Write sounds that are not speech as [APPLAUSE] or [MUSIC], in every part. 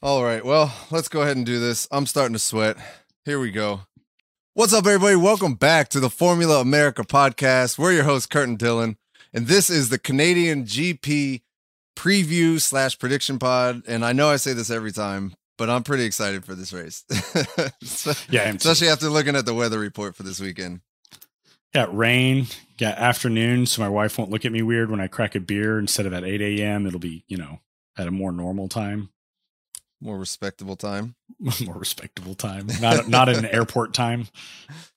All right. Well, let's go ahead and do this. I'm starting to sweat. Here we go. What's up, everybody? Welcome back to the Formula America podcast. We're your host, Kurt and Dylan, and this is the Canadian GP preview slash prediction pod. And I know I say this every time, but I'm pretty excited for this race. [LAUGHS] yeah, especially after looking at the weather report for this weekend. Got rain, got afternoon, so my wife won't look at me weird when I crack a beer instead of at 8 a.m. It'll be, you know, at a more normal time. More respectable time. [LAUGHS] more respectable time. Not not an airport time. [LAUGHS]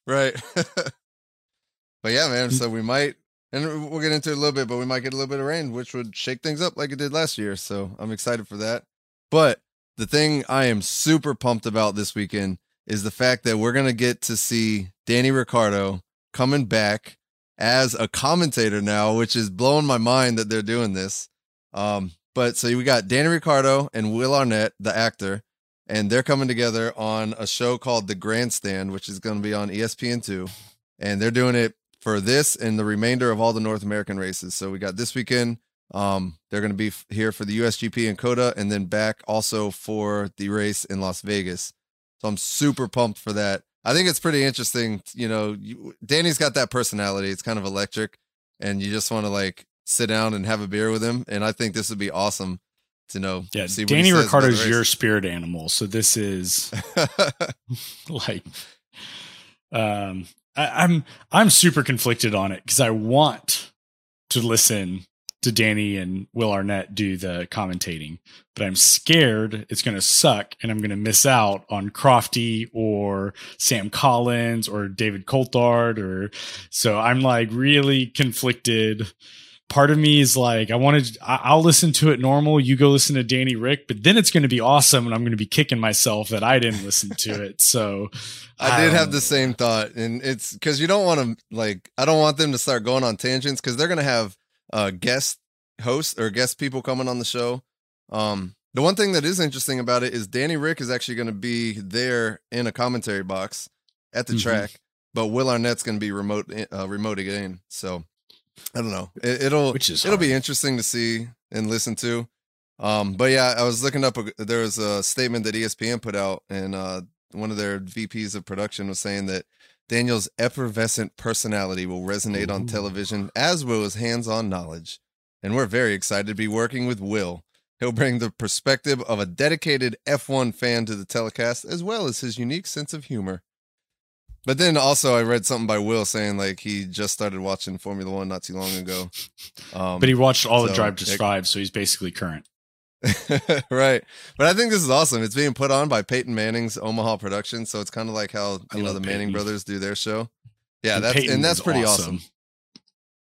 Right. [LAUGHS] but yeah, man. So we might, and we'll get into it a little bit, but we might get a little bit of rain, which would shake things up like it did last year. So I'm excited for that. But the thing I am super pumped about this weekend is the fact that we're gonna get to see Danny Ricciardo coming back as a commentator now, which is blowing my mind that they're doing this. Um, but so we got Danny Ricciardo and Will Arnett, the actor, and they're coming together on a show called The Grandstand, which is going to be on ESPN2. And they're doing it for this and the remainder of all the North American races. So we got this weekend. Um, they're going to be here for the USGP in COTA and then back also for the race in Las Vegas. So I'm super pumped for that. I think it's pretty interesting. You know, you, Danny's got that personality. It's kind of electric, and you just want to like sit down and have a beer with him. And I think this would be awesome to know. Yeah, Danny Ricciardo's your spirit animal, so this is [LAUGHS] like, um, I, I'm I'm super conflicted on it because I want to listen to Danny and Will Arnett do the commentating, but I'm scared it's going to suck and I'm going to miss out on Crofty or Sam Collins or David Coulthard or so I'm like really conflicted. Part of me is like, I wanted, I'll listen to it normal. You go listen to Danny Rick, but then it's going to be awesome. And I'm going to be kicking myself that I didn't listen to [LAUGHS] it. So I did have the same thought. And it's because you don't want to, like, I don't want them to start going on tangents because they're going to have uh, guest hosts or guest people coming on the show. Um, the one thing that is interesting about it is Danny Rick is actually going to be there in a commentary box at the mm-hmm. track, but Will Arnett's going to be remote uh, remote again. So I don't know. It, will which is it'll hard. be interesting to see and listen to. Um, but yeah, I was looking up. A, there was a statement that ESPN put out, and uh, one of their VPs of production was saying that Daniel's effervescent personality will resonate Ooh. on television, as will his hands-on knowledge and we're very excited to be working with Will. He'll bring the perspective of a dedicated F1 fan to the telecast, as well as his unique sense of humor. But then also, I read something by Will saying like he just started watching Formula One not too long ago. Um, but he watched all so, the Drive to Survive, so he's basically current. [LAUGHS] right. But I think this is awesome. It's being put on by Peyton Manning's Omaha production, so it's kind of like how you know the Peyton. Manning brothers do their show. Yeah, and that's Peyton and that's pretty awesome. awesome.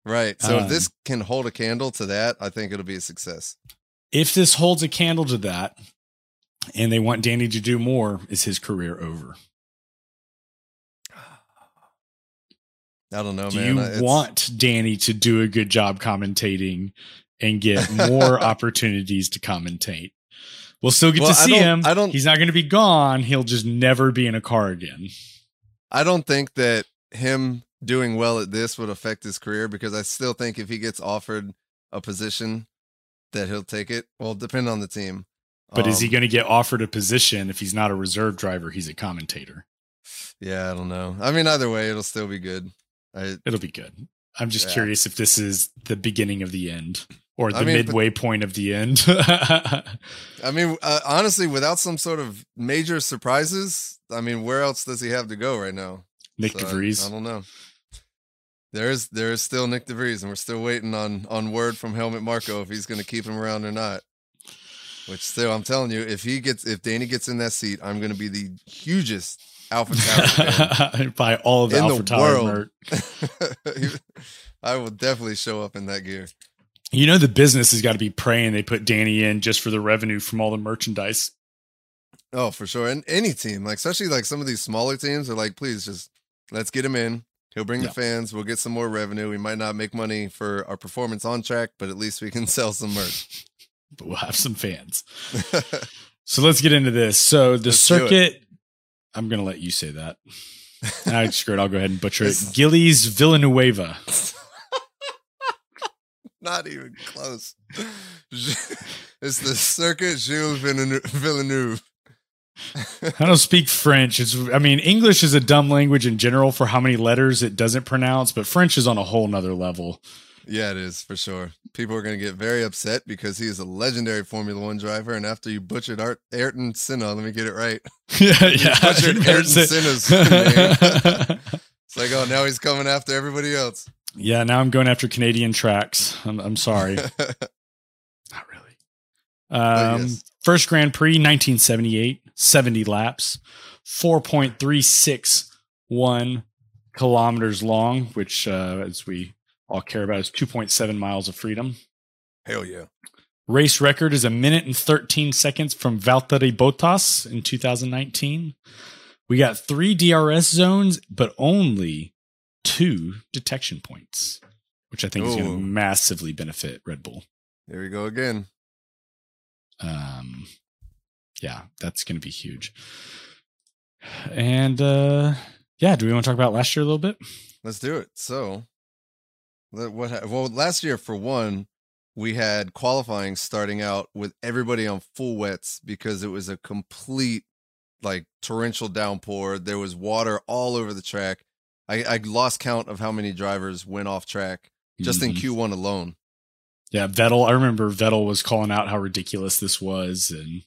Right. So um, if this can hold a candle to that, I think it'll be a success. If this holds a candle to that and they want Danny to do more, is his career over? I don't know, do man. you want Danny to do a good job commentating and get more [LAUGHS] opportunities to commentate? We'll still get well, to see I him. I don't. He's not going to be gone. He'll just never be in a car again. I don't think that him doing well at this would affect his career because I still think if he gets offered a position that he'll take it. Well, depend on the team. But um, is he um, going to get offered a position if he's not a reserve driver? He's a commentator. Yeah, I don't know. I mean, either way, it'll still be good. I, it'll be good. I'm just yeah. curious if this is the beginning of the end or the I mean, midway but, point of the end. [LAUGHS] I mean, uh, honestly, without some sort of major surprises, I mean, where else does he have to go right now? Nick so, de Vries. I, I don't know. There is there is still Nyck de Vries, and we're still waiting on on word from Helmut Marko if he's going to keep him around or not. Which still, I'm telling you, if he gets if Danny gets in that seat, I'm going to be the hugest AlphaTauri [LAUGHS] by all of the in Alpha the world. [LAUGHS] I will definitely show up in that gear. You know, the business has got to be praying they put Danny in just for the revenue from all the merchandise. Oh, for sure. And any team, like especially like some of these smaller teams, are like, please just let's get him in. He'll bring yeah. the fans. We'll get some more revenue. We might not make money for our performance on track, but at least we can [LAUGHS] sell some merch. but we'll have some fans. so let's get into this. So the let's circuit, I'm going to let you say that. [LAUGHS] I screwed. I'll go ahead and butcher it. Gillies Villanueva. [LAUGHS] Not even close. [LAUGHS] It's the Circuit Gilles Villeneuve. I don't speak French. It's I mean English is a dumb language in general for how many letters it doesn't pronounce, but French is on a whole nother level. Yeah, it is for sure. People are going to get very upset because he is a legendary Formula One driver, and after you butchered Art, Ayrton Senna, let me get it right. [LAUGHS] yeah, yeah, [LAUGHS] butchered Ayrton Senna's [LAUGHS] name. it's like, oh, now he's coming after everybody else. Yeah, now I'm going after Canadian tracks. I'm, I'm sorry. Not really. Um, yes. First Grand Prix, 1978, 70 laps, 4.361 kilometers long, which, uh, as we all care about, is 2.7 miles of freedom. Hell yeah. Race record is a minute and 13 seconds from Valtteri Bottas in 2019. We got three DRS zones, but only two detection points, which I think Ooh. is going to massively benefit Red Bull. There we go again. Um, yeah, that's going to be huge. And uh, yeah, do we want to talk about last year a little bit? Let's do it. So, what? Well, last year for one, we had qualifying starting out with everybody on full wets because it was a complete like torrential downpour. There was water all over the track. I, I lost count of how many drivers went off track just mm-hmm. in Q1 alone. Yeah, Vettel. I remember Vettel was calling out how ridiculous this was, and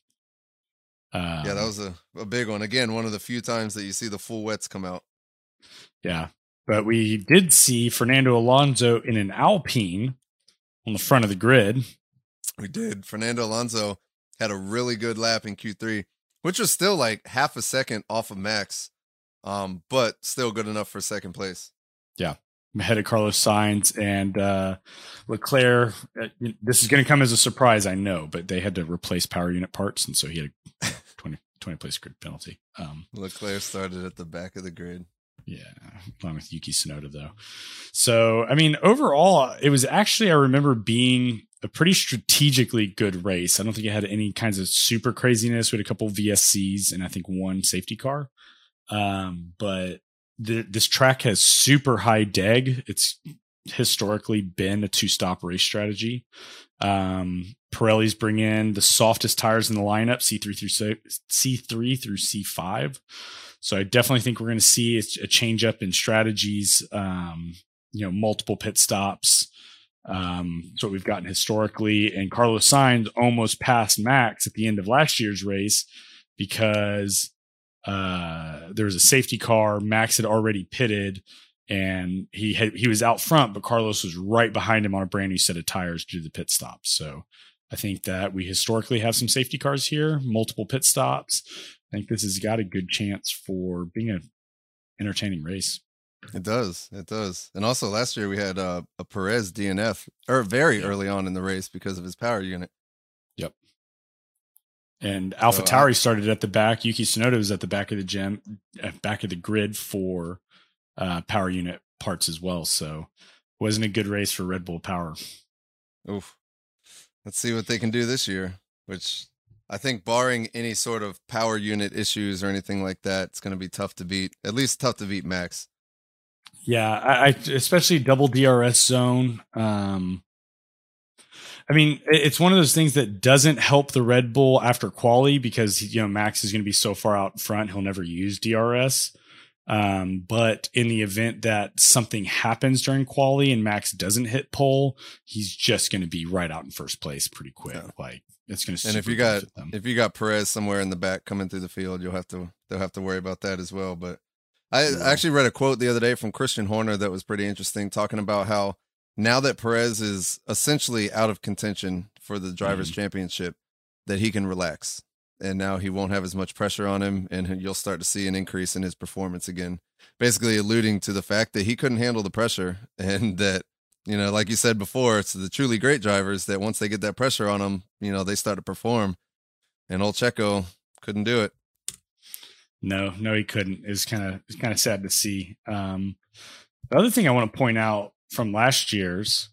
um, yeah, that was a, a big one. Again, one of the few times that you see the full wets come out. Yeah, but we did see Fernando Alonso in an Alpine on the front of the grid. We did. Fernando Alonso had a really good lap in Q3, which was still like half a second off of Max, um, but still good enough for second place. Yeah ahead of Carlos Sainz and uh, Leclerc. Uh, this is going to come as a surprise, I know, but they had to replace power unit parts, and so he had a [LAUGHS] 20, 20 place grid penalty. Um, Leclerc started at the back of the grid. Yeah, along with Yuki Tsunoda, though. So, I mean, overall, it was actually, I remember being a pretty strategically good race. I don't think it had any kinds of super craziness. We had a couple VSCs and I think one safety car. Um, but the, this track has super high deg. It's historically been a two stop race strategy. Um, Pirelli's bring in the softest tires in the lineup, C3 through C3 through C5. So I definitely think we're going to see a, change up in strategies. Um, you know, multiple pit stops. Um, so we've gotten historically, and Carlos Sainz almost passed Max at the end of last year's race because uh, there was a safety car. Max had already pitted, and he had he was out front, but Carlos was right behind him on a brand new set of tires due to the pit stops. So I think that we historically have some safety cars here, multiple pit stops. I think this has got a good chance for being an entertaining race. It does. It does. And also last year we had uh, a Perez DNF or very yeah. early on in the race because of his power unit. Yep. And Alpha so, uh, started at the back. Yuki Tsunoda was at the back of the gym, back of the grid for uh, power unit parts as well. So wasn't a good race for Red Bull Power. Oof. Let's see what they can do this year, which I think barring any sort of power unit issues or anything like that, it's going to be tough to beat, at least tough to beat Max. Yeah, I, I especially double DRS zone. Um, I mean, it's one of those things that doesn't help the Red Bull after quali because you know Max is going to be so far out front he'll never use DRS. Um, but in the event that something happens during quali and Max doesn't hit pole, he's just going to be right out in first place pretty quick. Yeah. Like it's going to. And if you got if you got Perez somewhere in the back coming through the field, you'll have to they'll have to worry about that as well. But I yeah. actually read a quote the other day from Christian Horner that was pretty interesting, talking about how now that Perez is essentially out of contention for the drivers' mm-hmm. championship, that he can relax. And now he won't have as much pressure on him, and you'll start to see an increase in his performance again. Basically, alluding to the fact that he couldn't handle the pressure, [LAUGHS] and that, you know, like you said before, it's the truly great drivers that once they get that pressure on them, you know, they start to perform. And old Checo couldn't do it. No, no, he couldn't. It's kind of it's kind of sad to see. Um, the other thing I want to point out from last year's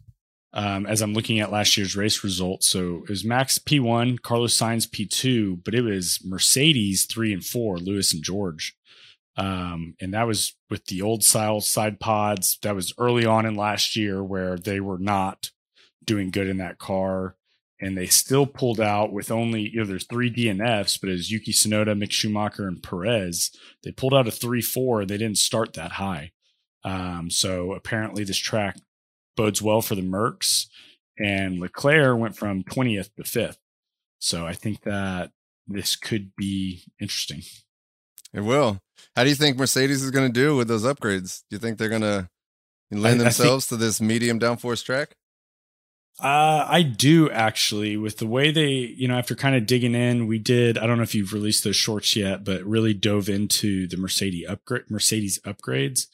um, as I'm looking at last year's race results. So it was Max P1, Carlos Sainz P2, but it was Mercedes three and four, Lewis and George. Um, and that was with the old style side pods. That was early on in last year where they were not doing good in that car. And they still pulled out with only, you know, there's three DNFs, but as Yuki Tsunoda, Mick Schumacher, and Perez, they pulled out a 3 4. They didn't start that high. Um, so apparently, this track bodes well for the Mercs. And Leclerc went from 20th to 5th. So I think that this could be interesting. It will. How do you think Mercedes is going to do with those upgrades? Do you think they're going to lend themselves think, to this medium downforce track? Uh, I do actually. With the way they, you know, after kind of digging in, we did. I don't know if you've released those shorts yet, but really dove into the Mercedes upgrade, Mercedes upgrades,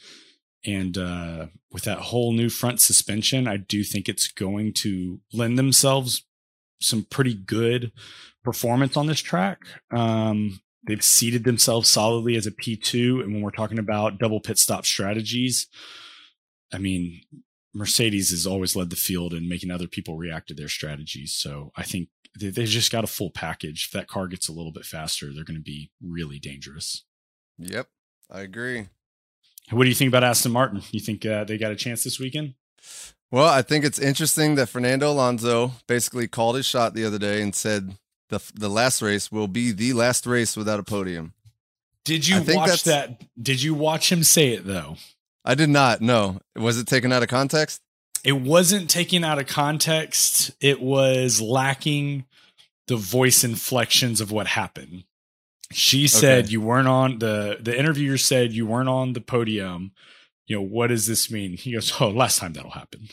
and uh, with that whole new front suspension, I do think it's going to lend themselves some pretty good performance on this track. Um, they've seated themselves solidly as a P2. And when we're talking about double pit stop strategies, I mean, Mercedes has always led the field in making other people react to their strategies. So I think they, they just got a full package. If that car gets a little bit faster, they're going to be really dangerous. Yep, I agree. What do you think about Aston Martin? You think uh, they got a chance this weekend? Well, I think it's interesting that Fernando Alonso basically called his shot the other day and said the the last race will be the last race without a podium. Did you watch that? Did you watch him say it though? I did not. No. Was it taken out of context? It wasn't taken out of context. It was lacking the voice inflections of what happened. She said okay. you weren't on the the interviewer said you weren't on the podium. You know, what does this mean? He goes, Oh, last time that'll happen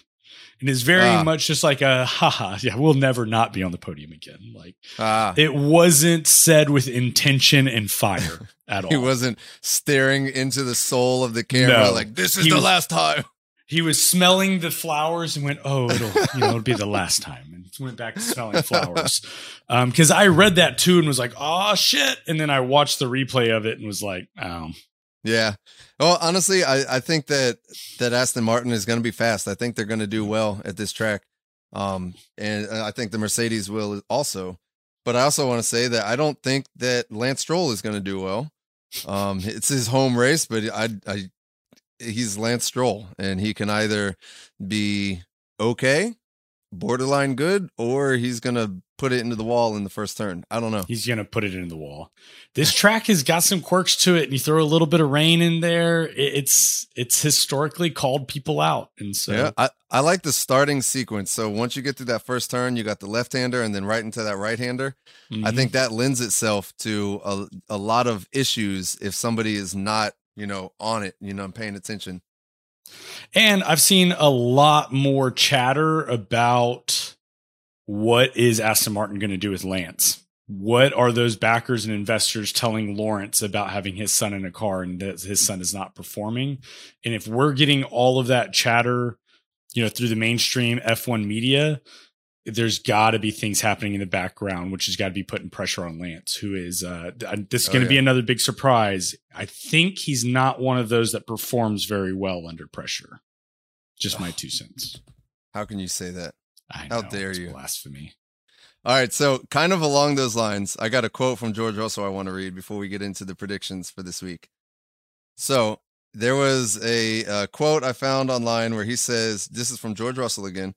and is very ah. much just like a haha yeah we'll never not be on the podium again like ah. it wasn't said with intention and fire [LAUGHS] at all he wasn't staring into the soul of the camera no. like this is he the was, last time he was smelling the flowers and went oh it'll you know it'll be the last time went back to smelling flowers [LAUGHS] um because i read that too and was like oh shit and then i watched the replay of it and was like oh yeah. Well, honestly, I, I think that that Aston Martin is going to be fast. I think they're going to do well at this track. Um, and I think the Mercedes will also. But I also want to say that I don't think that Lance Stroll is going to do well. Um, it's his home race, but I, I, he's Lance Stroll, and he can either be okay, borderline good, or he's to put it into the wall in the first turn. I don't know. He's to put it in the wall. This track has got some quirks to it, and you throw a little bit of rain in there. It's it's historically called people out, and so yeah, I, I like the starting sequence. So once you get through that first turn, you got the left hander, and then right into that right hander. Mm-hmm. I think that lends itself to a a lot of issues if somebody is not you know on it, you know, paying attention. And I've seen a lot more chatter about what is Aston Martin going to do with Lance? What are those backers and investors telling Lawrence about having his son in a car and that his son is not performing? And if we're getting all of that chatter, you know, through the mainstream F1 media, there's got to be things happening in the background, which has got to be putting pressure on Lance, who is uh, this is going to oh, yeah. be another big surprise. I think he's not one of those that performs very well under pressure. Just my two cents. How can you say that? I How dare you? Blasphemy. All right, so kind of along those lines, I got a quote from George Russell I want to read before we get into the predictions for this week. So there was a, a quote I found online where he says, "This is from George Russell again."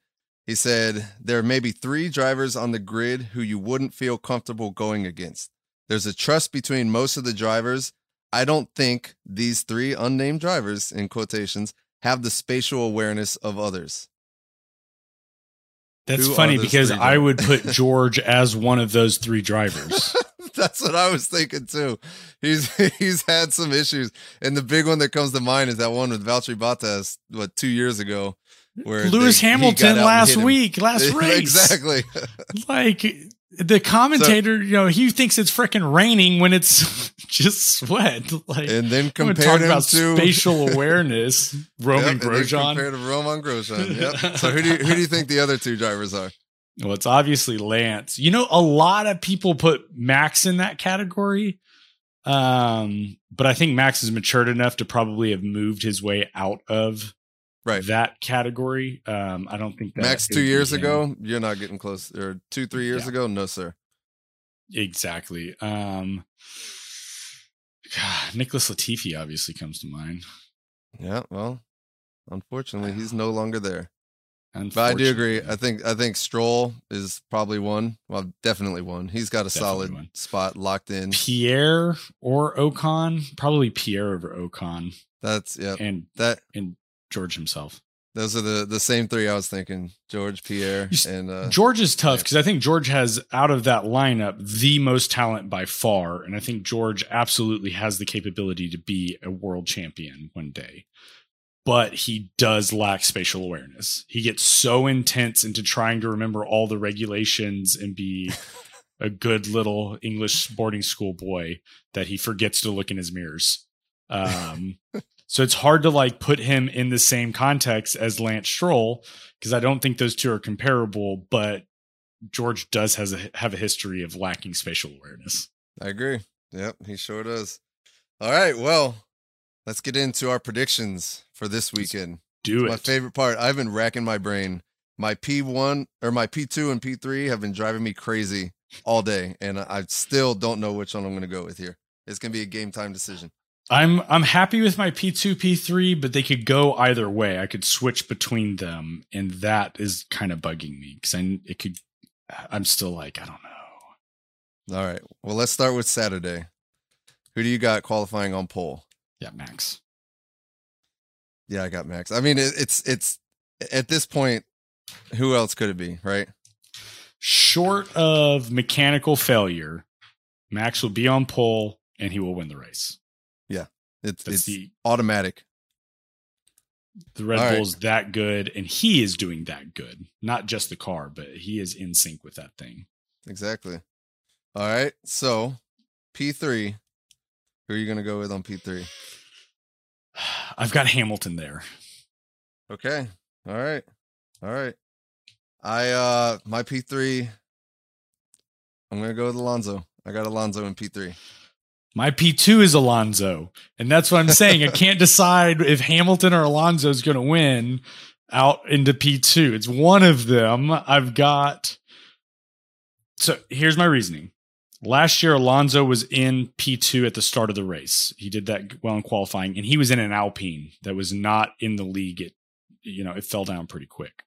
He said, "There may be three drivers on the grid who you wouldn't feel comfortable going against. There's a trust between most of the drivers. I don't think these three unnamed drivers, in quotations, have the spatial awareness of others." That's Who funny because I would put George as one of those three drivers. [LAUGHS] That's what I was thinking too. He's he's had some issues, and the big one that comes to mind is that one with Valtteri Bottas, what two years ago, where Lewis they, Hamilton last week, last [LAUGHS] race, exactly. like the commentator, so, you know, he thinks it's freaking raining when it's [LAUGHS] just sweat. Like, and then compared about to [LAUGHS] spatial awareness, Romain yep, Grosjean. Compared to Romain Grosjean. Yep. So who do you, who do you think the other two drivers are? Well, it's obviously Lance. You know, a lot of people put Max in that category. Um, but I think Max is matured enough to probably have moved his way out of right that category. Um, I don't think that Max two years ago, you're not getting close, or two three years yeah. ago, no sir. Exactly. Um, God, Nicholas Latifi obviously comes to mind. Yeah, well, unfortunately, he's no longer there. But I do agree. I think I think Stroll is probably one. Well, definitely one. He's got a definitely solid one. spot locked in. Pierre or Ocon, probably Pierre over Ocon. That's yeah. And that and George himself. Those are the the same three I was thinking. George, Pierre, and uh, George is tough because I think George has out of that lineup the most talent by far, and I think George absolutely has the capability to be a world champion one day. But he does lack spatial awareness. He gets so intense into trying to remember all the regulations and be [LAUGHS] a good little English boarding school boy that he forgets to look in his mirrors. Um, [LAUGHS] so it's hard to like put him in the same context as Lance Stroll because I don't think those two are comparable. But George does has a have a history of lacking spatial awareness. I agree. Yep, he sure does. All right, well, let's get into our predictions for this weekend. Do it's it. My favorite part. I've been racking my brain. My P1 or my P2 and P3 have been driving me crazy all day, and I still don't know which one I'm going to go with here. It's going to be a game time decision. I'm I'm happy with my P2 P3 but they could go either way. I could switch between them and that is kind of bugging me cuz I it could I'm still like I don't know. All right. Well, let's start with Saturday. Who do you got qualifying on pole? Yeah, Max. Yeah, I got Max. I mean, it, it's it's at this point who else could it be, right? Short of mechanical failure, Max will be on pole and he will win the race. It's That's it's the, automatic. The Red All Bull's right. that good, and he is doing that good. Not just the car, but he is in sync with that thing. Exactly. All right. So P three. Who are you gonna go with on P three? [SIGHS] I've got Hamilton there. Okay. All right. All right. I uh my P three. I'm gonna go with Alonso. I got Alonso in P three. My P2 is Alonso. And that's what I'm saying. I [LAUGHS] can't decide if Hamilton or Alonso is going to win out into P2. It's one of them. I've got. So here's my reasoning. Last year, Alonso was in P2 at the start of the race. He did that well in qualifying, and he was in an Alpine that was not in the league. It, you know, it fell down pretty quick.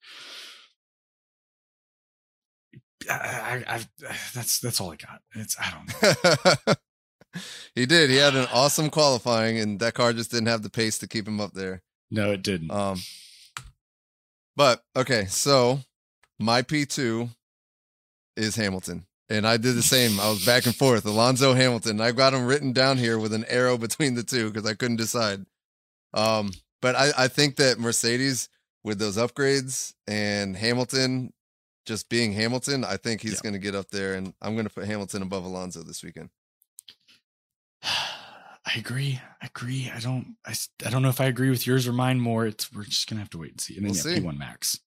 I, I, I, [SIGHS] that's that's all I got. It's I don't know. [LAUGHS] [LAUGHS] he did. He had an awesome qualifying, and that car just didn't have the pace to keep him up there. No, it didn't. Um, but okay, so my P two is Hamilton, and I did the same. I was back and forth, Alonso Hamilton. I've got him written down here with an arrow between the two because I couldn't decide. Um, but I, I think that Mercedes with those upgrades and Hamilton just being Hamilton, I think he's yeah. going to get up there, and I'm going to put Hamilton above Alonso this weekend. I agree. I agree. I don't. I, I don't know if I agree with yours or mine more. It's we're just gonna have to wait and see. And then we'll yeah, P1 Max.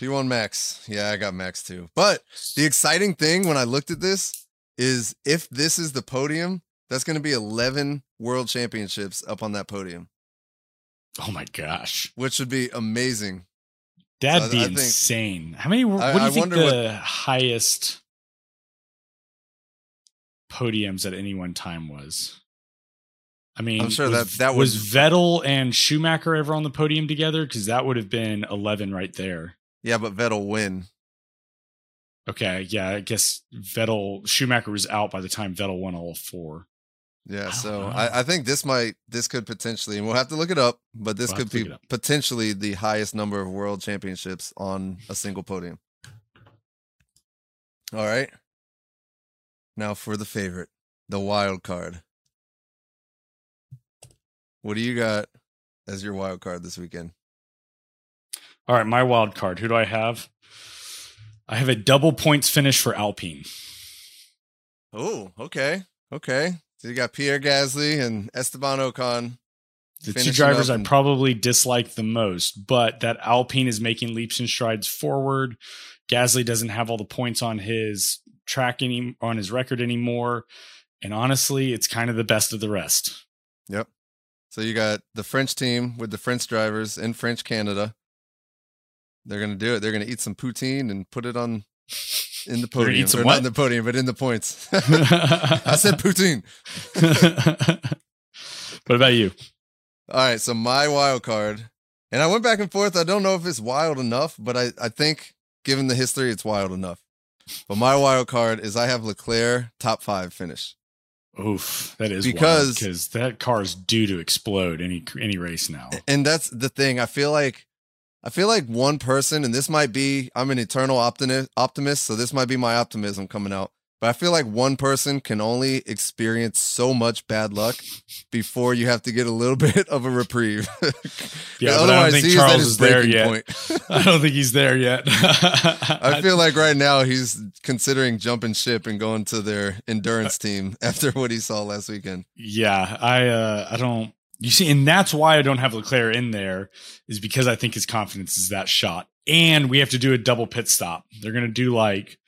P1 Max. Yeah, I got Max too. But the exciting thing when I looked at this is if this is the podium, that's going to be 11 world championships up on that podium. Oh my gosh. Which would be amazing. That'd so be I, I insane. How many? What I, do you think the what, highest podiums at any one time was. I mean, I'm sure was, that that was, was Vettel and Schumacher ever on the podium together because that would have been 11 right there. Yeah, but Vettel win. Okay, yeah, I guess Vettel Schumacher was out by the time Vettel won all four. Yeah, I so I, I, think this might this could potentially, and we'll have to look it up, but this we'll could be potentially the highest number of world championships on a single podium. All right. Now for the favorite, the wild card. What do you got as your wild card this weekend? All right, my wild card. Who do I have? I have a double points finish for Alpine. Oh, okay. Okay. So you got Pierre Gasly and Esteban Ocon. The two drivers I probably dislike the most, but that Alpine is making leaps and strides forward. Gasly doesn't have all the points on his track any on his record anymore. And honestly, it's kind of the best of the rest. Yep. So you got the French team with the French drivers in French Canada. They're gonna do it. They're gonna eat some poutine and put it on in the [LAUGHS] podium. Or not in the podium, but in the points. [LAUGHS] I said [LAUGHS] poutine. what about you? All right. So my wild card And I went back and forth. I don't know if it's wild enough, but I, I think given the history, it's wild enough. But my wild card is I have Leclerc top five finish. Oof, that is because because that car is due to explode any any race now. And that's the thing. I feel like I feel like one person, and this might be I'm an eternal optimist, optimist, so this might be my optimism coming out. But I feel like one person can only experience so much bad luck before you have to get a little [LAUGHS] bit of a reprieve. [LAUGHS] yeah, I don't think Charles is there yet. [LAUGHS] I don't think he's there yet. I feel like right now he's considering jumping ship and going to their endurance team after what he saw last weekend. Yeah, I uh, I don't. You see, and that's why I don't have Leclerc in there, is because I think his confidence is that shot. And we have to do a double pit stop. They're going to do like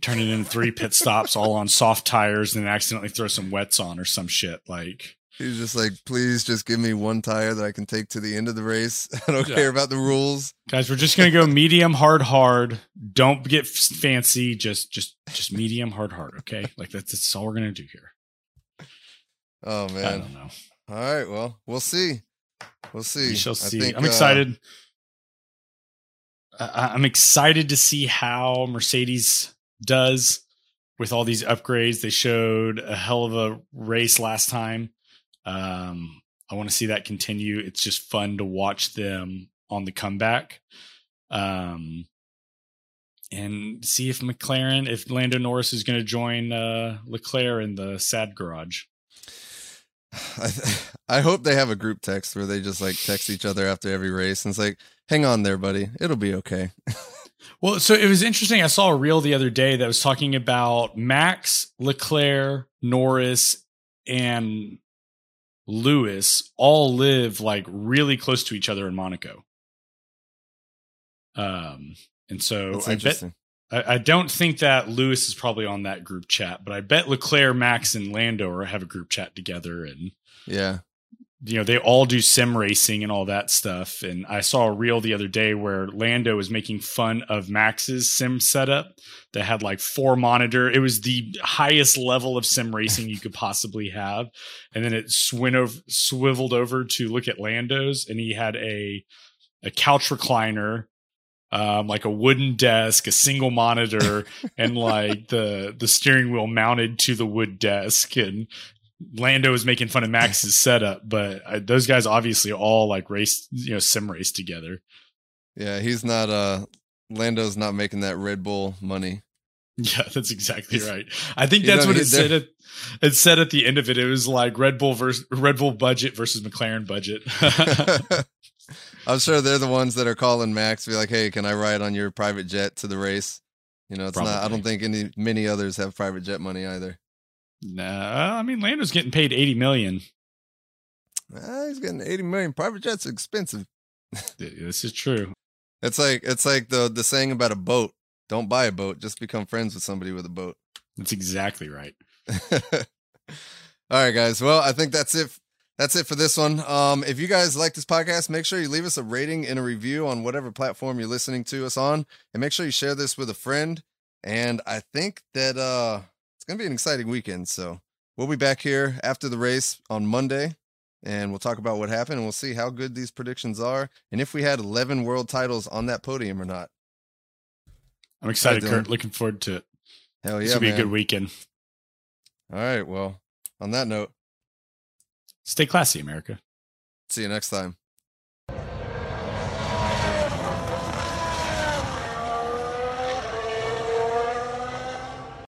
turn it into three pit stops all on soft tires and then accidentally throw some wets on or some shit. Like he's just like, please just give me one tire that I can take to the end of the race. [LAUGHS] I don't yeah. care about the rules. Guys, we're just gonna go medium, hard, hard. Don't get fancy. Just just just medium, hard, hard. Okay. Like that's that's all we're gonna do here. Oh man. I don't know. All right, well, we'll see. We'll see. We shall see. Think, I'm excited. Uh, I'm excited to see how Mercedes does with all these upgrades. They showed a hell of a race last time. Um, I want to see that continue. It's just fun to watch them on the comeback. Um, and see if McLaren, if Lando Norris is going to join uh, Leclerc in the sad garage. [SIGHS] I, I hope they have a group text where they just like text each other after every race and it's like, hang on there, buddy. It'll be okay. [LAUGHS] Well, so it was interesting. I saw a reel the other day that was talking about Max, Leclerc, Norris, and Lewis all live like really close to each other in Monaco. Um, and so I bet I, I, don't think that Lewis is probably on that group chat, but I bet Leclerc, Max, and Lando are have a group chat together. And yeah, you know, they all do sim racing and all that stuff. And I saw a reel the other day where Lando was making fun of Max's sim setup that had like four monitor. It was the highest level of sim racing you could possibly have. And then it swin over, swiveled over to look at Lando's and he had a, a couch recliner um, like a wooden desk, a single monitor, [LAUGHS] and like the the steering wheel mounted to the wood desk, and Lando was making fun of Max's setup, but I, those guys obviously all like race, you know, sim race together. Yeah, he's not. Uh, Lando's not making that Red Bull money. [LAUGHS] Yeah, that's exactly right. I think that's what it said. At, it said at the end of it. It was like Red Bull versus Red Bull budget versus McLaren budget. [LAUGHS] [LAUGHS] I'm sure they're the ones that are calling Max, be like, "Hey, can I ride on your private jet to the race?" You know, it's Probably. not. I don't think any many others have private jet money either. Nah, I mean Lando's getting paid eighty million. He's getting eighty million. Private jets expensive. [LAUGHS] this is true. It's like it's like the the saying about a boat. Don't buy a boat. Just become friends with somebody with a boat. That's exactly right. [LAUGHS] All right, guys. Well, I think that's it. That's it for this one. Um, if you guys like this podcast, make sure you leave us a rating and a review on whatever platform you're listening to us on, and make sure you share this with a friend. And I think that uh it's going to be an exciting weekend. So we'll be back here after the race on Monday and we'll talk about what happened and we'll see how good these predictions are and if we had 11 world titles on that podium or not. I'm excited, Kurt. Looking forward to it. Hell yeah. This will be man. a good weekend. All right. Well, on that note, stay classy, America. See you next time.